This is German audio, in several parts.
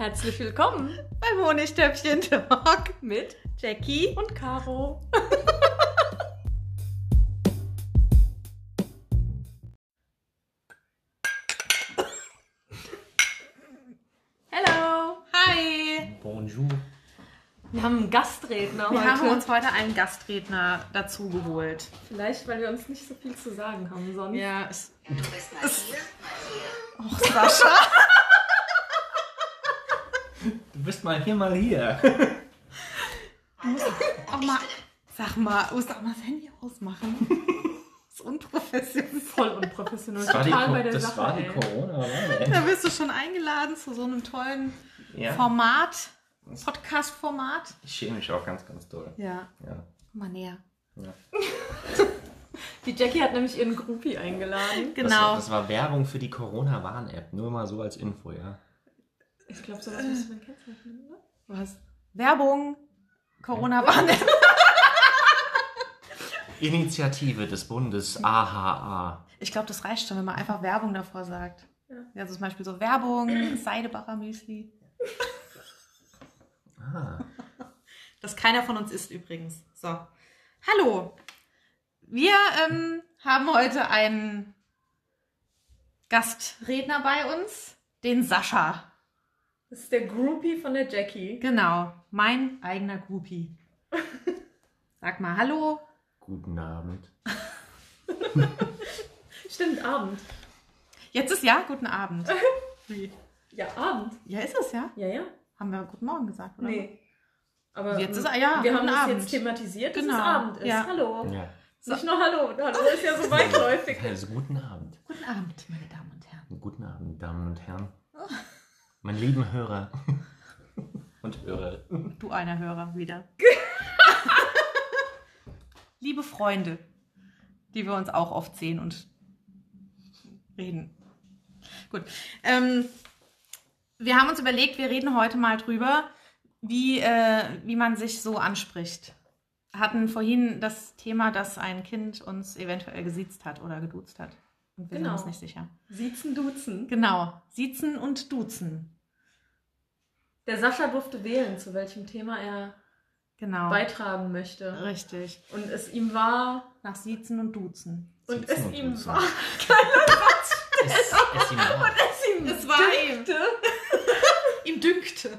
Herzlich willkommen beim Honigtöpfchen Talk mit Jackie und Caro. Hello. Hi. Bonjour. Wir haben einen Gastredner Wir heute. haben uns heute einen Gastredner dazu geholt. Vielleicht, weil wir uns nicht so viel zu sagen haben sonst. Ja, es Du bist mal hier, mal hier. Och, Sascha. Du bist mal hier, mal hier. Auch mal, sag mal, du musst auch mal das Handy ausmachen. Das ist unprofessionell. Voll unprofessionell. Das war die, Total bei der das Sache. war die ey. Corona, Da wirst du schon eingeladen zu so einem tollen Ja. Format, Podcast-Format. Ich schäme mich auch ganz, ganz doll. Ja, Ja. mal näher. ja. Die Jackie hat nämlich ihren Groupie eingeladen. Genau. Das, das war Werbung für die Corona-Warn-App. Nur mal so als Info, ja. Ich glaube, sowas müsste man kennzeichnen, oder? Was? Werbung, Corona-Warn-App. Initiative des Bundes AHA. Ich glaube, das reicht schon, wenn man einfach Werbung davor sagt. Ja. Ja, also zum Beispiel so Werbung, Seidebacher Müsli. Ah. Das keiner von uns isst übrigens. So. Hallo. Wir ähm, haben heute einen Gastredner bei uns, den Sascha. Das ist der Groupie von der Jackie. Genau, mein eigener Groupie. Sag mal Hallo. Guten Abend. Stimmt, Abend. Jetzt ist ja guten Abend. Wie? Ja, Abend. Ja, ist es ja? Ja, ja. Haben wir guten Morgen gesagt, oder? Nee. Aber Jetzt ist- ja, wir haben das Abend. jetzt thematisiert, dass Genau. es Abend ist. Ja. Hallo. Ja. Nicht nur Hallo. Hallo ist ja so weitläufig. Also, guten Abend. Guten Abend, meine Damen und Herren. Guten Abend, Damen und Herren. Meine lieben Hörer. Und Hörerinnen. Du einer Hörer wieder. Liebe Freunde, die wir uns auch oft sehen und reden. Gut. Ähm, wir haben uns überlegt, wir reden heute mal drüber, wie, äh, wie man sich so anspricht. Hatten vorhin das Thema, dass ein Kind uns eventuell gesiezt hat oder geduzt hat. Und wir Genau. sind uns nicht sicher. Siezen, duzen. Genau. Siezen und duzen. Der Sascha durfte wählen, zu welchem Thema er Genau. beitragen möchte. Richtig. Und es ihm war. Nach Siezen und Duzen. Und Siezen es und ihm duzen. war. Es, es ihm war. Es ihm Es war dünkte. Ihm dünkte.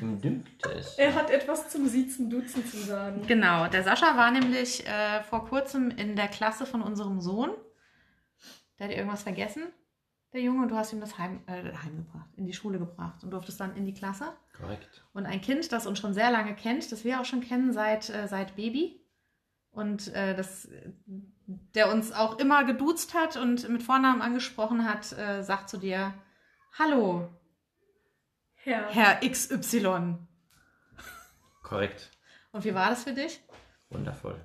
Ihm dünkt es. Er hat etwas zum Siezen, duzen zu sagen. Genau, der Sascha war nämlich äh, vor kurzem in der Klasse von unserem Sohn. Der hat irgendwas vergessen, der Junge, und du hast ihm das heim, äh, heimgebracht, in die Schule gebracht und durftest dann in die Klasse. Korrekt. Und ein Kind, das uns schon sehr lange kennt, das wir auch schon kennen seit, äh, seit Baby. Und äh, das, der uns auch immer geduzt hat und mit Vornamen angesprochen hat, äh, sagt zu dir, Hallo, Herr. Herr XY. Korrekt. Und wie war das für dich? Wundervoll.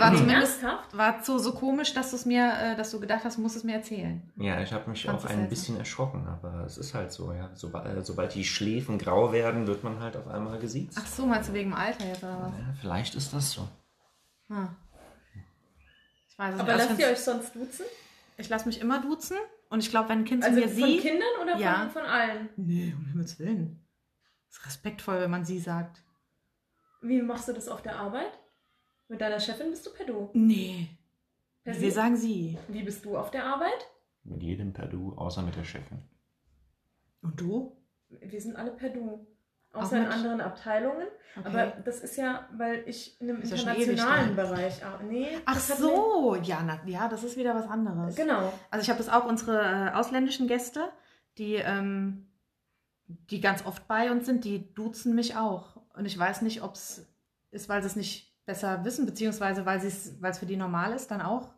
War zumindest Ernsthaft? war so, so komisch, dass du es mir, äh, dass du gedacht hast, du musst es mir erzählen. Ja, ich habe mich auch ein seltsam? bisschen erschrocken, aber es ist halt so, ja. Sobald, äh, sobald die Schläfen grau werden, wird man halt auf einmal gesiezt. Ach so, meinst du wegen dem Alter jetzt oder was? Ja, vielleicht ist das so. Hm. Ich weiß es Aber nicht. lasst Also ihr euch sonst duzen? Ich lasse mich immer duzen und ich glaube, wenn ein Kind zu Also mir von sie. Kindern oder Ja. von, von allen? Nee, um Himmels Willen. Ist respektvoll, wenn man sie sagt. Wie machst du das auf der Arbeit? Mit deiner Chefin bist du per Du. Nee. Per Wir Sie? sagen sie. Wie bist du auf der Arbeit? Mit jedem per Du, außer mit der Chefin. Und du? Wir sind alle per Du. Auch Außer in anderen Abteilungen. Okay. Aber das ist ja, weil ich in einem Ist internationalen? Bereich arbeite. Nee, Ach so, ja, na, ja, das ist wieder was anderes. Genau. Also ich habe das auch unsere äh, ausländischen Gäste, die, ähm, die ganz oft bei uns sind, die duzen mich auch. Und ich weiß nicht, ob es ist, weil sie es nicht besser wissen, beziehungsweise weil es weil es für die normal ist, dann auch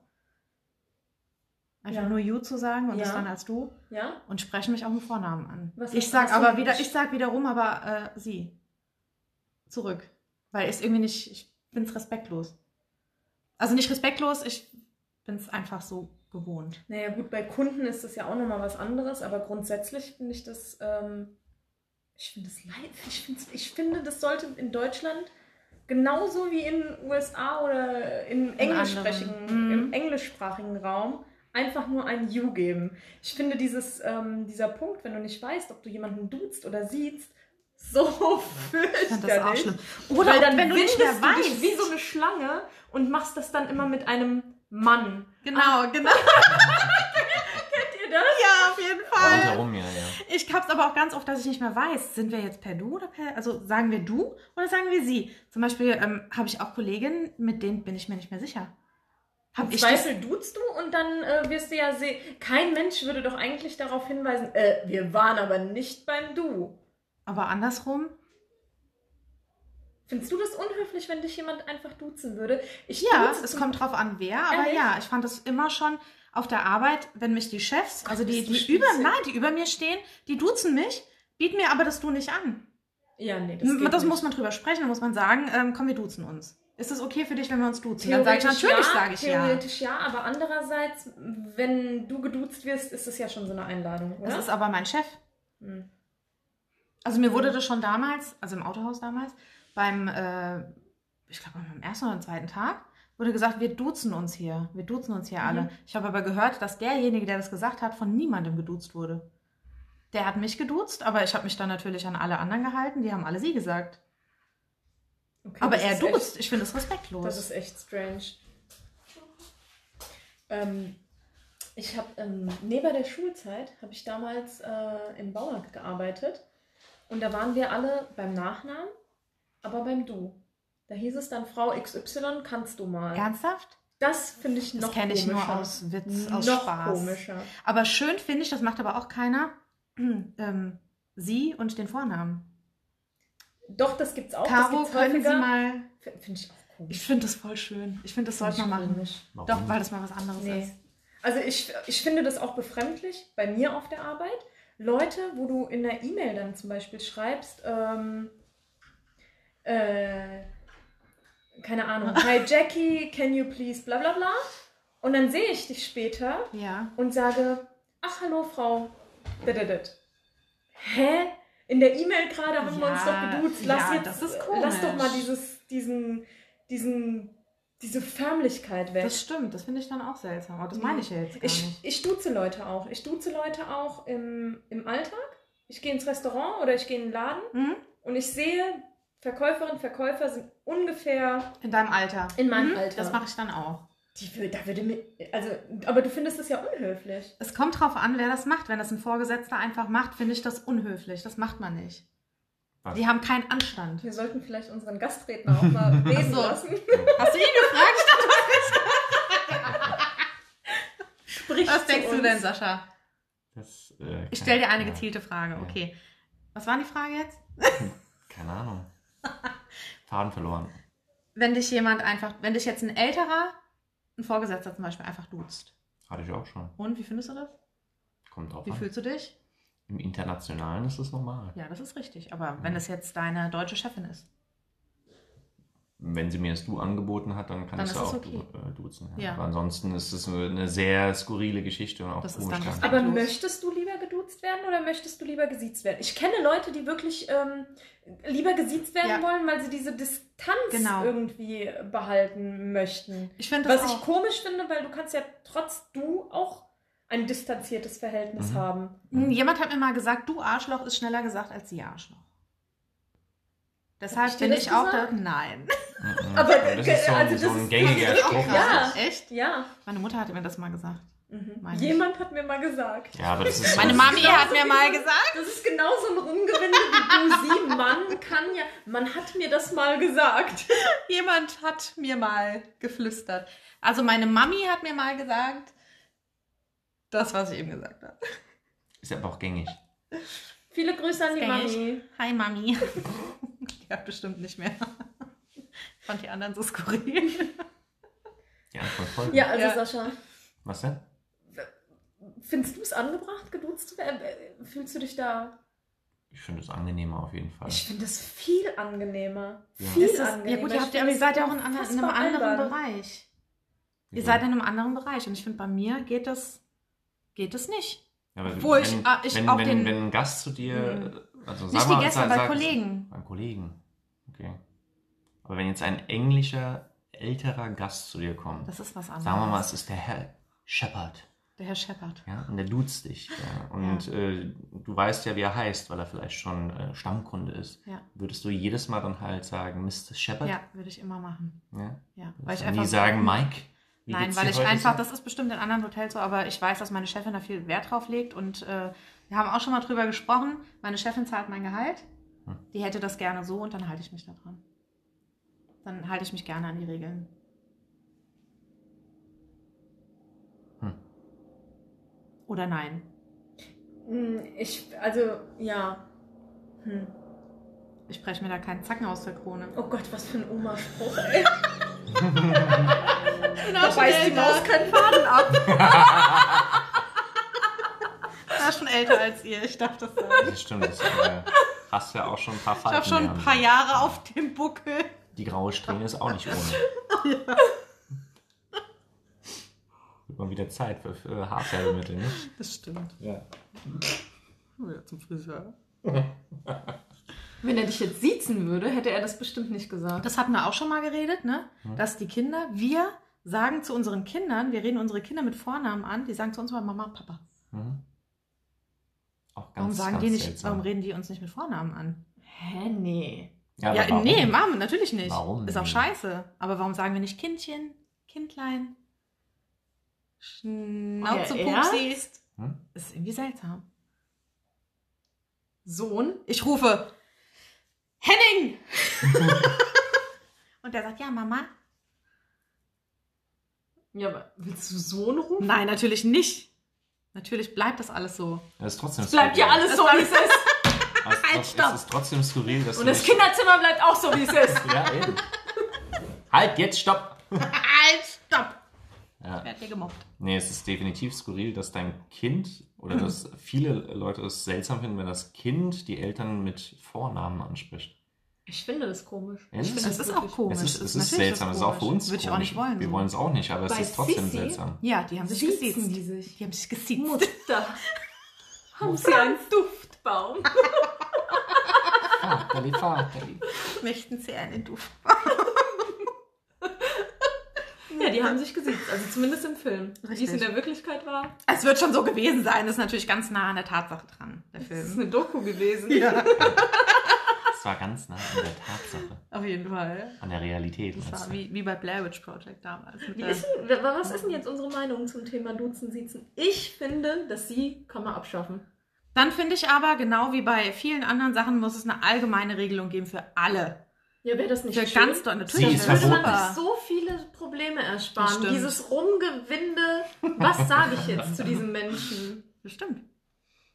einfach Ja. nur you zu sagen und Ja. das dann als du Ja? und sprechen mich auch mit Vornamen an. Was ich sag aber wieder, ich sag wiederum aber äh, sie zurück, weil ich irgendwie nicht, ich bin's respektlos. Also nicht respektlos, ich bin's einfach so gewohnt. Naja, gut, bei Kunden ist das ja auch nochmal was anderes, aber grundsätzlich finde ich das, ähm, ich finde das leid. Ich, ich finde, das sollte in Deutschland genauso wie in den USA oder im englischsprachigen. Mhm. im englischsprachigen Raum einfach nur ein You geben. Ich finde dieses, ähm, dieser Punkt, wenn du nicht weißt, ob du jemanden duzt oder siehst, so fürchterlich. Oder Weil dann wenn du nicht mehr du dich weißt. wie so eine Schlange und machst das dann immer mit einem Mann. Genau, genau. Kennt ihr das? Ja, auf jeden Fall. Rundherum, ja, ja. Ich hab's aber auch ganz oft, dass ich nicht mehr weiß, sind wir jetzt per Du oder per, also sagen wir Du oder sagen wir Sie? Zum Beispiel ähm, habe ich auch Kolleginnen, mit denen bin ich mir nicht mehr sicher. Hab ich Zweifel duzt du und dann äh, wirst du ja sehen, kein Mensch würde doch eigentlich darauf hinweisen, äh, wir waren aber nicht beim Du. aber andersrum? Findest du das unhöflich, wenn dich jemand einfach duzen würde? Ich Ja, duze es kommt drauf an, wer, aber Ehrlich? ja, ich fand das immer schon auf der Arbeit, wenn mich die Chefs, also die, die über, nein, die über mir stehen, die duzen mich, bieten mir aber das Du nicht an. Ja, nee, Das, das, das muss man drüber sprechen, da muss man sagen, ähm, komm, wir duzen uns. Ist es okay für dich, wenn wir uns duzen? Dann sage ich Theoretisch natürlich, ja, sage ich ja. Theoretisch ja, aber andererseits, wenn du geduzt wirst, ist es ja schon so eine Einladung, Das oder? ist aber mein Chef. Hm. Also mir wurde das schon damals, also im Autohaus damals, beim, äh, ich glaube beim ersten oder zweiten Tag, wurde gesagt, wir duzen uns hier. Wir duzen uns hier alle. Ich habe aber gehört, dass derjenige, der das gesagt hat, von niemandem geduzt wurde. Der hat mich geduzt, aber ich habe mich dann natürlich an alle anderen gehalten. Die haben alle sie gesagt. Okay, Aber er duzt. Echt, Ich finde es respektlos. das ist echt strange. Ähm, ich habe ähm, neben der Schulzeit habe ich damals äh, im Baumarkt gearbeitet und da waren wir alle beim Nachnamen, aber beim Du. Da hieß es dann Frau XY, kannst du mal. Ernsthaft? Das finde ich noch Das kenne ich nur komischer. aus Witz, aus noch Spaß. komischer. Aber schön finde ich, das macht aber auch keiner, ähm, sie und den Vornamen. Doch, das gibt's auch. Caro, das gibt's können Sie häufiger. mal F- Finde ich auch komisch. Ich finde das voll schön. Ich finde, das sollte man machen. Komisch. Warum? Doch, weil das mal was anderes Nee. ist. Also ich, ich finde das auch befremdlich bei mir auf der Arbeit. Leute, wo du in der E-Mail dann zum Beispiel schreibst, ähm, äh, keine Ahnung, hi Jackie, can you please bla bla bla. Und dann sehe ich dich später Ja. und sage, ach hallo Frau. Dadadat. Hä? In der E-Mail gerade haben wir uns Ja, doch geduzt. Lass ja, jetzt, das ist lass doch mal dieses, diesen, diesen, diese Förmlichkeit weg. Das stimmt, das finde ich dann auch seltsam. Aber das meine ich ja jetzt gar Ich, nicht. ich duze Leute auch. Ich duze Leute auch im, im Alltag. Ich gehe ins Restaurant oder ich gehe in den Laden Mhm. und ich sehe, Verkäuferinnen, Verkäufer sind ungefähr In deinem Alter. in meinem Mhm, Alter. Das mache ich dann auch. Die, da würde mir, also, aber du findest das ja unhöflich. Es kommt drauf an, wer das macht. Wenn das ein Vorgesetzter einfach macht, finde ich das unhöflich. Das macht man nicht. Was? Die haben keinen Anstand. Wir sollten vielleicht unseren Gastredner auch mal reden so. lassen. Hast du ihn gefragt? Sprich Was zu denkst du uns. denn, Sascha? Das, äh, Ich stelle dir eine gezielte Frage. Ja. Okay. Was war die Frage jetzt? Keine Ahnung. Faden verloren. Wenn dich jemand einfach, wenn dich jetzt ein älterer, ein Vorgesetzter zum Beispiel einfach duzt. Hatte ich auch schon. Und wie findest du das? Kommt drauf Wie an. fühlst du dich? Im Internationalen ist es normal. Ja, das ist richtig. Aber wenn das jetzt deine deutsche Chefin ist. Wenn sie mir das Du angeboten hat, dann kann Dann ich sie es auch okay. äh, duzen. Ja. Ja. Aber ansonsten ist es eine sehr skurrile Geschichte und auch Das ist komisch. Aber möchtest du lieber geduzt werden oder möchtest du lieber gesiezt werden? Ich kenne Leute, die wirklich ähm, lieber gesiezt werden Ja. wollen, weil sie diese Distanz Genau. irgendwie behalten möchten. Ich finde das Was ich auch. komisch finde, weil du kannst ja trotz du auch ein distanziertes Verhältnis Mhm. haben. Hm, Jemand hat mir mal gesagt, du Arschloch ist schneller gesagt als sie Arschloch. Deshalb ich das ich auch, da, nein. Mhm. Aber, das ist so ein, also so ein gängiger Spruch. ja. Echt? Ja. Meine Mutter hatte mir das mal gesagt. Mhm. Meine ich. Jemand hat mir mal gesagt. Ja, aber das ist so Meine ein- Mami hat mir mal gesagt. Das ist genauso ein Rumgewinde wie du sie. Man kann ja. Man hat mir das mal gesagt. Jemand hat mir mal geflüstert. Also meine Mami hat mir mal gesagt, das, was ich eben gesagt habe. Ist aber auch gängig. Viele Grüße an die Gängig. Mami. Hi Mami. Die hat bestimmt nicht mehr. Ich fand die anderen so skurril. Die Antwort folgt. Ja, also Ja. Sascha, Was denn? Findest du es angebracht, geduzt zu werden? Äh, Fühlst du dich da? Ich finde es angenehmer auf jeden Fall. Ich finde es viel angenehmer. Ja. Viel Ist angenehmer. ja gut, ihr, habt, ja- aber ihr seid ja auch in, in einem anderen albern. Bereich. Ihr Wieso? seid in einem anderen Bereich und ich finde, bei mir geht das, geht das nicht. Ja, aber Obwohl ich- ah, ich wenn, auch wenn, den- wenn ein Gast zu dir, also Nicht sag die mal, Gäste, sag- bei sag- Kollegen. Beim Kollegen. Okay. Aber wenn jetzt ein englischer, älterer Gast zu dir kommt, Das ist was anderes. sagen wir mal, es ist der Herr Shepard. Der Herr Shepard. Ja, und der duzt dich. Ja. Und Äh, du weißt ja, wie er heißt, weil er vielleicht schon äh, Stammkunde ist. Ja. Würdest du jedes Mal dann halt sagen, Mr. Shepard? Ja, würde ich immer machen. ja? Ja, weil ich du nie einfach sagen, Mike? wie Nein, weil ich einfach, so? das ist bestimmt in anderen Hotels so, aber ich weiß, dass meine Chefin da viel Wert drauf legt und äh, wir haben auch schon mal drüber gesprochen. Meine Chefin zahlt mein Gehalt. Hm. Die hätte das gerne so und dann halte ich mich da dran. Dann halte ich mich gerne an die Regeln. Oder nein. Hm, Ich, also, ja. Hm. Ich breche mir da keinen Zacken aus der Krone. Oh Gott, was für ein Oma-Spruch, ey. Da beißt die Maus keinen Faden ab. war schon älter als ihr, ich darf das sagen. Das stimmt, das äh, hast ja auch schon ein paar Ich Falten. habe schon ein paar Jahre auf dem Buckel. Die graue Strähne ist auch nicht ohne. Wird mal wieder Zeit für, für Haarfärbemittel, ne? Das stimmt. Ja. Ja, zum Friseur. Wenn er dich jetzt siezen würde, hätte er das bestimmt nicht gesagt. Das hatten wir auch schon mal geredet, ne? Dass die Kinder, wir sagen zu unseren Kindern, wir reden unsere Kinder mit Vornamen an, die sagen zu uns mal Mama und Papa. Mhm. Auch ganz, Warum sagen ganz die nicht, seltsam. warum reden die uns nicht mit Vornamen an? Hä, nee. Ja, Ja, nee, Mom, natürlich nicht. Warum Ist auch scheiße. Aber warum sagen wir nicht Kindchen, Kindlein, Schnauze, ernst? Hm? Ist irgendwie seltsam. Sohn? Ich rufe Henning! Und der sagt, ja, Mama. Ja, aber willst du Sohn rufen? Nein, natürlich nicht. Natürlich bleibt das alles so. Das ist trotzdem Es bleibt ja alles so, wie es ist. Ist, Halt, es stopp. ist trotzdem skurril, dass Und du das nicht- Kinderzimmer bleibt auch so, wie es ist. Ja, eben. halt, jetzt stopp! Stopp! Ja. Wer hat hier gemobbt? Nee, es ist definitiv skurril, dass dein Kind oder dass viele Leute es seltsam finden, wenn das Kind die Eltern mit Vornamen anspricht. Ich finde das komisch. Ja, ich es finde Das das ist auch komisch. es ist, es ist seltsam, es ist auch für komisch. uns Würde ich auch nicht komisch. wollen. Wir wollen es auch nicht, aber es Bei ist trotzdem Sissi? seltsam. Ja, die haben sich gesiezt. die sich. Die haben sich gesiezt. Mutter. Haben sie einen Duftbaum? Vaterli, Vaterli. Möchten sie einen Duft? Ja, die haben sich gesiezt. Also zumindest im Film. Wie es Richtig. in der Wirklichkeit war. Es wird schon so gewesen sein. Das ist natürlich ganz nah an der Tatsache dran, der Das ist Film. eine Doku gewesen. Es war ganz nah an der Tatsache, Auf jeden Fall. an der Realität. Das war wie, wie bei Blair Witch Project damals. Wie ist denn, wa- was ist denn jetzt unsere Meinung zum Thema Duzen, Siezen? Ich finde, dass sie kann man abschaffen. Dann finde ich aber, genau wie bei vielen anderen Sachen, muss es eine allgemeine Regelung geben für alle. Ja, wäre das nicht Für schön? ganz doll. Natürlich Sie ist Würde man sich so viele Probleme Das ersparen. stimmt. Dieses Rumgewinde. Was sage ich jetzt zu diesem Menschen? Bestimmt.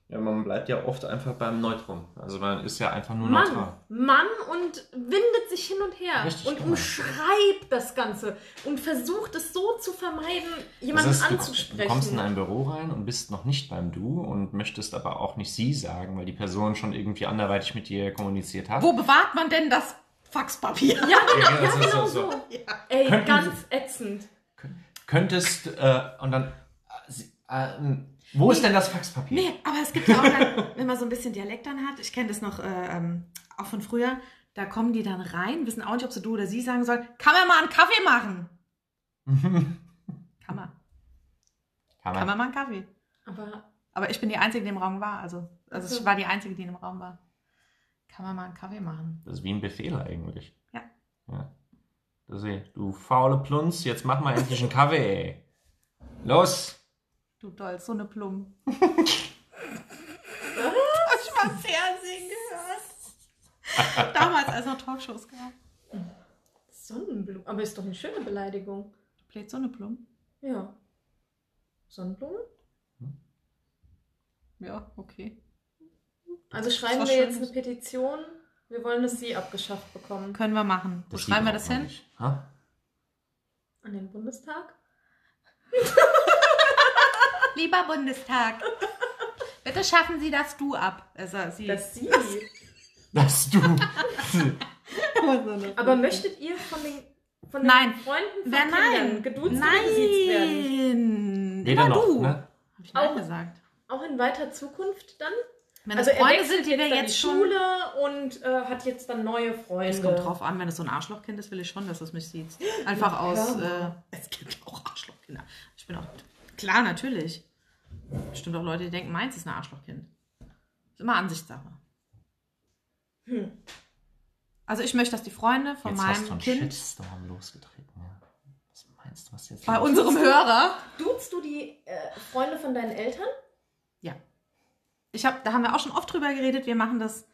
Ja, man bleibt ja oft einfach beim Neutrum. Also man ist ja einfach nur Mann, neutral. Mann und windet sich hin und her Richtig, und genau. umschreibt das Ganze und versucht es so zu vermeiden, jemanden Das du, anzusprechen. du kommst in ein Büro rein und bist noch nicht beim Du und möchtest aber auch nicht Sie sagen, weil die Person schon irgendwie anderweitig mit dir kommuniziert hat. Wo bewahrt man denn das Faxpapier? ja, Ja, ja, genau so- so. so. Ey, Könnten ganz ätzend. Könntest, äh, und dann, äh, äh, wo ist denn das Faxpapier? Nee, aber es gibt ja auch dann, wenn man so ein bisschen Dialekt dann hat, ich kenne das noch äh, ähm, auch von früher, da kommen die dann rein, wissen auch nicht, ob sie du oder sie sagen sollen, kann man mal einen Kaffee machen? Kann man. Kann Kann man. man mal einen Kaffee. Aber Aber ich bin die Einzige, die im Raum war. Also, also ich war die Einzige, die im Raum war. Kann man mal einen Kaffee machen? Das ist wie ein Befehl eigentlich. Ja. ja. Das ist, du faule Plunz, jetzt mach mal endlich einen Kaffee. Los! Du doll, so eine Plum. Ich mal Fernsehen gehört. Damals, als noch Talkshows gab. Sonnenblume. Aber ist doch eine schöne Beleidigung. Du bläht so eine Plum? Ja. Sonnenblume? Ja, okay. Also schreiben wir jetzt eine Petition. Wir wollen, dass sie abgeschafft bekommen. Können wir machen. Wo Das schreiben wir das hin? Ha? An den Bundestag? Lieber Bundestag, bitte schaffen Sie das Du ab. Also sie. Dass sie. Dass du. Aber möchtet ihr von den, von den Nein. Freunden von Wer Kindern nein? geduzt nein. oder gesiezt werden? Weder Immer noch, du. ne? Hab ich nein Auch- gesagt. Auch in weiter Zukunft dann? Wenn also das er Freunde wechselt sind, jetzt, dann jetzt die schon. Schule und äh, hat jetzt dann neue Freunde. Es kommt drauf an, wenn es so ein Arschlochkind ist, will ich schon, dass es mich sieht. Einfach Ja, aus. Äh, es gibt auch Arschlochkinder. Ich bin auch. Klar, natürlich. bestimmt auch Leute, die denken, meins ist ein Arschlochkind. Ist immer Ansichtssache. Hm. Also ich möchte, dass die Freunde von Jetzt hast du meinem einen Kind Shitstorm losgetreten. Ja. Was meinst du, was jetzt bei los unserem Hörer. Duzt du die äh, Freunde von deinen Eltern? Ich hab, da haben wir auch schon oft drüber geredet. Wir machen das.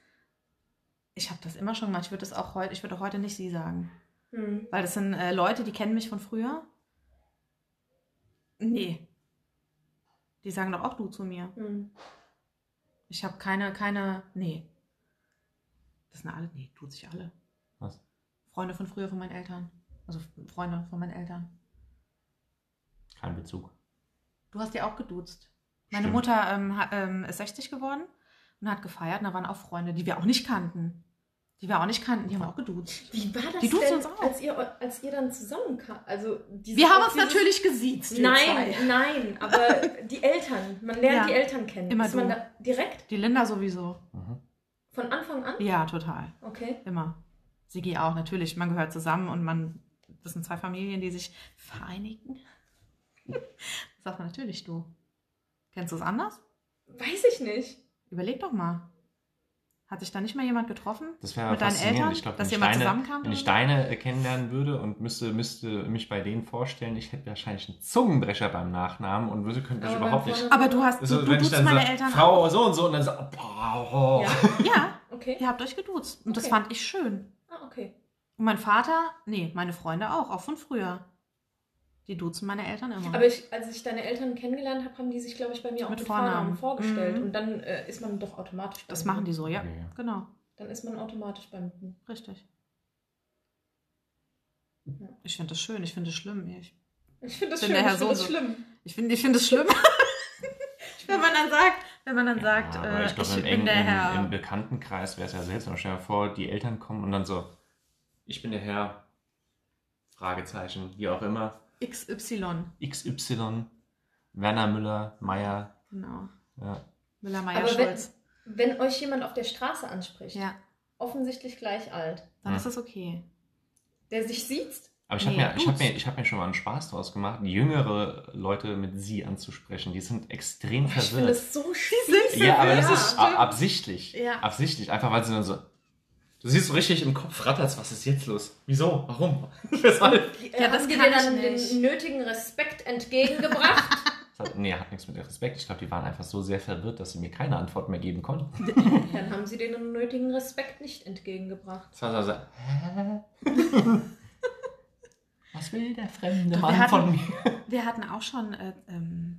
Ich habe das immer schon gemacht. Ich würde das auch heute, ich würde heute nicht sie sagen. Hm. Weil das sind äh, Leute, die kennen mich von früher. Nee. Die sagen doch auch du zu mir. Hm. Ich habe keine, keine. Nee. Das sind alle. Nee, tut sich alle. Was? Freunde von früher von meinen Eltern. Also Freunde von meinen Eltern. Kein Bezug. Du hast ja auch geduzt. Meine Stimmt. Mutter ähm, hat, ähm, ist 60 geworden und hat gefeiert. Und da waren auch Freunde, die wir auch nicht kannten. Die wir auch nicht kannten, die haben auch geduzt. Wie war das Die duzen denn, uns auch. als ihr, als ihr dann zusammenkam? Also diese- Wir haben uns dieses- natürlich gesiezt. Nein, zwei. nein, aber die Eltern, man lernt Ja. die Eltern kennen. Immer Ist man du. da direkt Die Linda sowieso. Mhm. von Anfang an? Ja, total. Okay. Immer. Sigi auch, natürlich. Man gehört zusammen und man. Das sind zwei Familien, die sich vereinigen. Das sagt man natürlich du. Kennst du es anders? Weiß ich nicht. Überleg doch mal. Hat sich da nicht mal jemand getroffen? Das wäre Mit deinen. Eltern, ich glaube, dass wenn, ich jemand deine, zusammenkam wenn ich so? deine äh, kennenlernen würde und müsste, müsste mich bei denen vorstellen, ich hätte wahrscheinlich einen Zungenbrecher beim Nachnamen und würde, könnte ich Aber überhaupt nicht. Aber du hast. Also, du, du duzt meine sag, Eltern Frau so und so und dann so, boah, oh. Ja, Ja, okay. ihr habt euch geduzt. Und das Okay. fand ich schön. Ah, okay. Und mein Vater, nee, meine Freunde auch, auch von früher. Die duzen meine Eltern immer. Aber ich, als ich deine Eltern kennengelernt habe, haben die sich, glaube ich, bei mir auch Mit mit, Vornamen. Vornamen, vorgestellt. Mhm. Und dann äh, ist man doch automatisch beim das machen die so, ja. Okay, ja. Genau, Dann ist man automatisch beim Du. richtig. Ja. Ich finde das schön, ich finde es schlimm. Ich, Ich finde das schön, ich finde das so- schlimm. ich finde ich find es schlimm. wenn man dann sagt, wenn man dann sagt, ja, äh, aber ich, ich glaube, im, bin der im, Herr. im Bekanntenkreis wäre es ja seltsam. Stell dir vor, die Eltern kommen und dann so, ich bin der Herr, Fragezeichen, wie auch immer, XY. XY, Werner Müller, Meier, Genau. ja. Müller, Meier, Aber wenn, Schulz. wenn euch jemand auf der Straße anspricht, Ja, offensichtlich gleich alt, dann Ja. ist das okay. der sich sieht, Aber ich habe Nee, mir, ich hab mir, ich hab mir schon mal einen Spaß draus gemacht, jüngere Leute mit sie anzusprechen. Die sind extrem ich finde verwirrt. das so schön. sind Ja, aber das Ja, ist absichtlich. Ja. Absichtlich. Einfach weil sie dann so. Du siehst so richtig im Kopf rattert's, was ist jetzt los? Wieso? Warum? Weshalb? Ja, das dir dann ich nicht. den nötigen Respekt entgegengebracht? Hat, nee, hat nichts mit Respekt. Ich glaube, die waren einfach so sehr verwirrt, dass sie mir keine Antwort mehr geben konnten. dann haben sie den nötigen Respekt nicht entgegengebracht. Das war so, so hä? Was will der fremde Doch, Mann wir hatten- von mir? Wir hatten auch schon äh, ähm,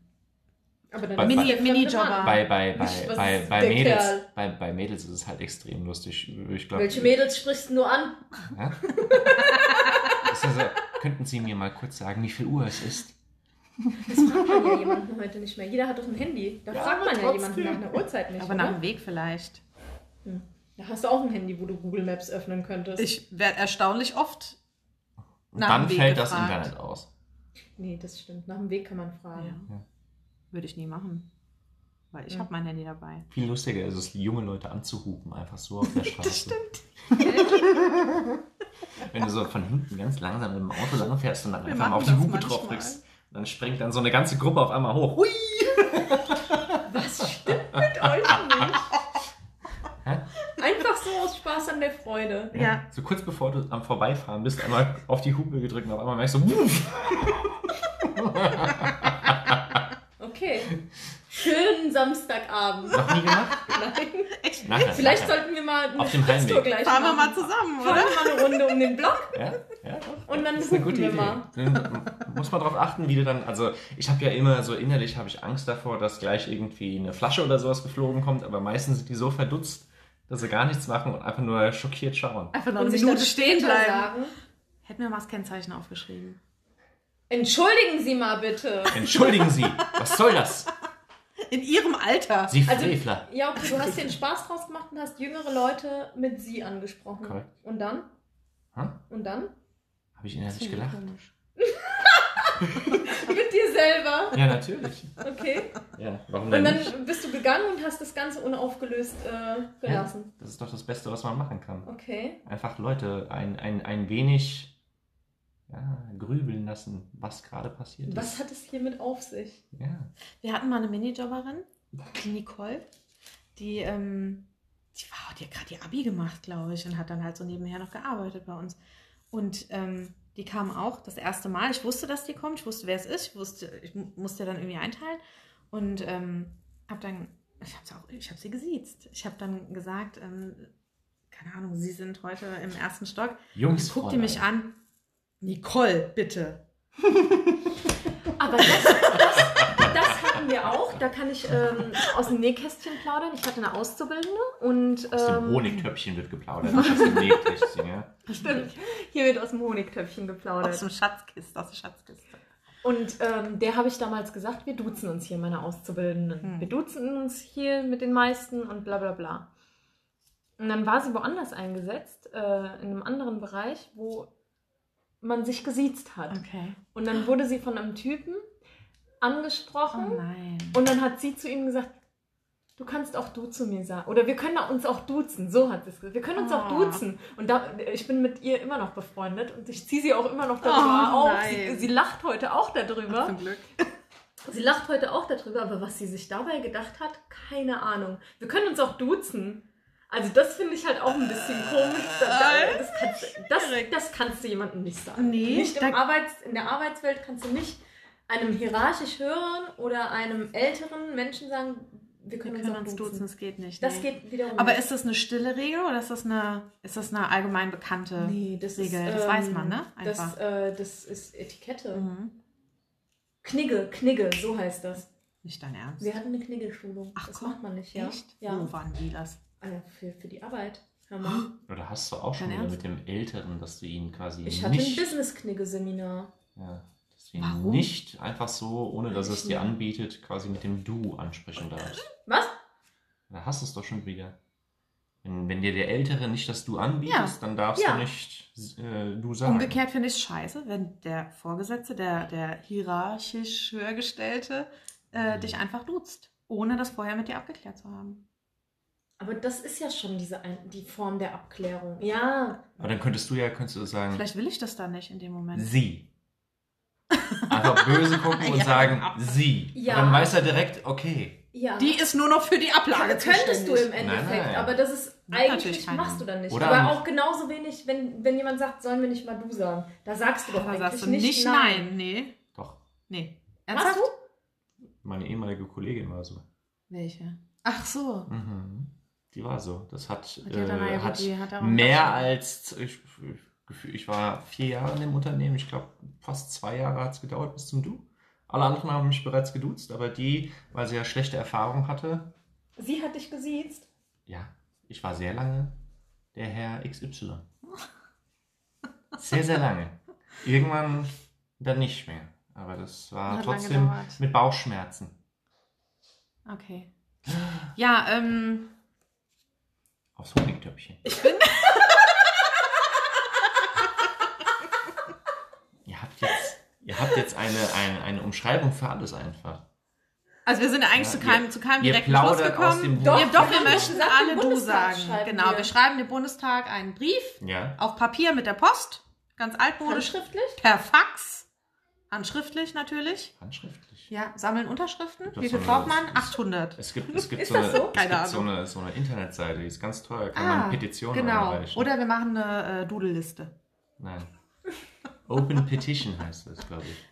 Aber dann Bei- bei- das Minijobber. Mann. Bei, bei, bei, bei, bei, Mädels, bei, bei Mädels ist es halt extrem lustig. Ich glaub, Welche Mädels sprichst du nur an? Ja? Ist ja so, könnten Sie mir mal kurz sagen, wie viel Uhr es ist? Das fragt man ja jemanden heute nicht mehr. Jeder hat doch ein Handy. Da Ja, fragt man ja jemanden nach einer Uhrzeit nicht. aber nach dem Weg vielleicht. Da hast du auch ein Handy, wo du Google Maps öffnen könntest. Ich werde erstaunlich oft. Und Nach dann dem Weg fällt das gefragt. Internet aus. Nee, das stimmt. Nach dem Weg kann man fragen. Ja. Ja. Würde ich nie machen. Weil ich Ja. habe mein Handy dabei. Viel lustiger ist es, junge Leute anzuhupen, einfach so auf der Straße. Das stimmt. Wenn du so von hinten ganz langsam mit dem Auto lang fährst und dann Wir einfach mal auf die Hupe manchmal. drauf drückst, dann springt dann so eine ganze Gruppe auf einmal hoch. Hui! Was stimmt mit euch nicht? Hä? Einfach so aus Spaß an der Freude. Ja. So kurz bevor du am Vorbeifahren bist, einmal auf die Hupe gedrückt und auf einmal merkst du, wuff, Okay. Schönen Samstagabend. noch nie gemacht? Nein. Nachher, Vielleicht nachher. sollten wir mal eine Auf dem Heimweg. gleich Fahren wir machen. mal zusammen, Fahren oder? wir mal eine Runde um den Block Ja, ja, doch. und dann Das ist eine gute wir Idee. mal. Dann muss man darauf achten, wie du dann, also ich habe ja immer so innerlich habe ich Angst davor, dass gleich irgendwie eine Flasche oder sowas geflogen kommt, aber meistens sind die so verdutzt, dass sie gar nichts machen und einfach nur schockiert schauen. Einfach noch Und eine sich Minute stehen bleiben. sagen, Hätten wir mal das Kennzeichen aufgeschrieben. Entschuldigen Sie mal bitte. Entschuldigen Sie, was soll das? In ihrem Alter. Sie Also- Frevler. Ja, okay, du hast dir einen Spaß draus gemacht und hast jüngere Leute mit Sie angesprochen. Korrekt. Und dann? Hm? Und dann? Habe ich innerlich gelacht? Mit dir selber. Ja, natürlich. Okay. Ja, warum Und denn dann nicht? bist du gegangen und hast das Ganze unaufgelöst äh, gelassen. Das ist doch das Beste, was man machen kann. Okay. Einfach Leute ein, ein, ein wenig ja, grübeln lassen, was gerade passiert Was ist. hat es hiermit auf sich? Ja. Wir hatten mal eine Minijobberin, die Nicole, die, ähm, die, war, die hat gerade ihr Abi gemacht, glaube ich, und hat dann halt so nebenher noch gearbeitet bei uns. Und ähm, die kam auch das erste Mal. Ich wusste, dass die kommt. Ich wusste, wer es ist. Ich wusste, ich mu- musste dann irgendwie einteilen. Und ähm, habe dann, ich habe sie auch, ich habe sie gesiezt. Ich habe dann gesagt, ähm, keine Ahnung, sie sind heute im ersten Stock. Jungs, Guckt die mich an. Nicole, bitte. Aber das, das, das hatten wir auch. Da kann ich ähm, aus dem Nähkästchen plaudern. Ich hatte eine Auszubildende und Aus dem ähm, Honigtöpfchen wird geplaudert, nicht aus dem Nähkästchen, ja. Stimmt. Hier wird aus dem Honigtöpfchen geplaudert. Aus dem Schatzkiste, aus der Schatzkiste. Und ähm, der habe ich damals gesagt, wir duzen uns hier, meine Auszubildenden. Hm. Wir duzen uns hier mit den meisten und bla bla bla. Und dann war sie woanders eingesetzt, äh, in einem anderen Bereich, wo man sich gesiezt hat. Okay. Und dann wurde sie von einem Typen Oh angesprochen nein. und dann hat sie zu ihm gesagt, du kannst auch du zu mir sagen. Oder wir können uns auch duzen. So hat sie es gesagt. Wir können uns auch Oh. duzen. Und da, ich bin mit ihr immer noch befreundet und ich ziehe sie auch immer noch darüber Oh, auf. Sie, sie lacht heute auch darüber. Zum Glück. Sie lacht heute auch darüber, aber was sie sich dabei gedacht hat, keine Ahnung. Wir können uns auch duzen. Also das finde ich halt auch ein bisschen komisch. Da- Das kannst, das, das kannst du jemandem nicht sagen. Nee, nicht im Arbeits, in der Arbeitswelt kannst du nicht einem hierarchisch höheren oder einem älteren Menschen sagen, wir können, Wir können uns uns duzen, das geht nicht. Das nee. geht wiederum Aber nicht. ist das eine stille Regel oder ist das eine, ist das eine allgemein bekannte nee, das Regel? ist, das ähm, weiß man, ne? Einfach. Das, äh, das ist Etikette. mhm. Knigge, Knigge, so heißt das. Nicht dein Ernst. Wir hatten eine Knigge-Schulung. Ach das komm, macht man nicht, ja. Echt? Ja. Wo waren die das? Ah, für, für die Arbeit. Hör mal. Oder hast du auch schon wieder mit dem Älteren, dass du ihn quasi Ich hatte ein nicht, Business-Knigge-Seminar. ja, dass du ihn Warum? nicht einfach so, ohne dass es dir anbietet, quasi mit dem Du ansprechen darfst. Was? Da hast du es doch schon wieder. Wenn, wenn dir der Ältere nicht das Du anbietest, dann darfst Ja. du nicht äh, Du sagen. Umgekehrt finde ich es scheiße, wenn der Vorgesetzte, der, der hierarchisch höhergestellte, äh, dich einfach duzt, ohne das vorher mit dir abgeklärt zu haben. Aber das ist ja schon diese ein, die Form der Abklärung. Ja. Aber dann könntest du ja könntest du sagen, Vielleicht will ich das dann nicht in dem Moment. sie. Einfach böse gucken und Ja, sagen, sie. Ja. Und dann weiß er direkt, okay. Ja. Die ist nur noch für die Ablage könntest du im. Endeffekt, Nein, nein. aber das ist eigentlich keiner. machst du dann nicht. Oder aber auch genauso wenig, wenn, wenn jemand sagt, sollen wir nicht mal du sagen. Da sagst du doch Da eigentlich sagst du nicht, nicht nein. nein. Nee. Doch, Nee. Ernsthaft? du? meine ehemalige Kollegin war so. Welche? Ach so. Mhm. Die war so. Das hat, äh, hat die hat mehr als, ich, ich war vier Jahre in dem Unternehmen. Ich glaube, fast zwei Jahre hat es gedauert bis zum Du. Alle anderen haben mich bereits geduzt, aber die, weil sie ja schlechte Erfahrung hatte, Sie hat dich gesiezt. ja, ich war sehr lange der Herr XY. Sehr, sehr lange. Irgendwann dann nicht mehr. Aber das war trotzdem mit Bauchschmerzen. Okay. Ja, ähm, Aufs Honigtöpfchen. ich bin. Ihr habt jetzt, ihr habt jetzt eine, eine, eine Umschreibung für alles einfach. Also wir sind ja eigentlich Ja, zu keinem, ihr- zu keinem ihr direkten Schluss gekommen. aus dem Buch. Doch, wir, doch, wir möchten alle du Bundestag sagen. Genau, wir. wir schreiben dem Bundestag einen Brief Ja. auf Papier mit der Post, ganz altmodisch, Handschriftlich? per Fax, handschriftlich natürlich. Handschriftlich. Ja, sammeln Unterschriften. Wie viel so braucht man? 800. Es gibt, es gibt, Ist so, eine, so? es gibt so, eine, so eine Internetseite, die ist ganz teuer. Kann Ah, man Petitionen genau. einreichen. Oder wir machen eine äh, Doodle-Liste. Nein. Open Petition heißt das, glaube ich.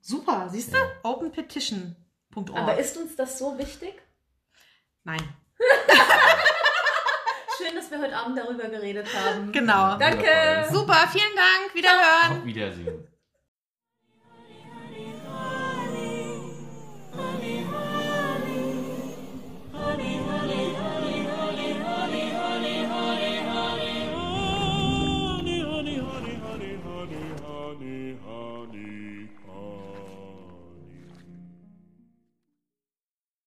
Super, siehst du? Ja. Openpetition.org. Aber ist uns das so wichtig? Nein. Schön, dass wir heute Abend darüber geredet haben. Genau. Danke. Super, vielen Dank. Wiederhören. Auf Wiedersehen.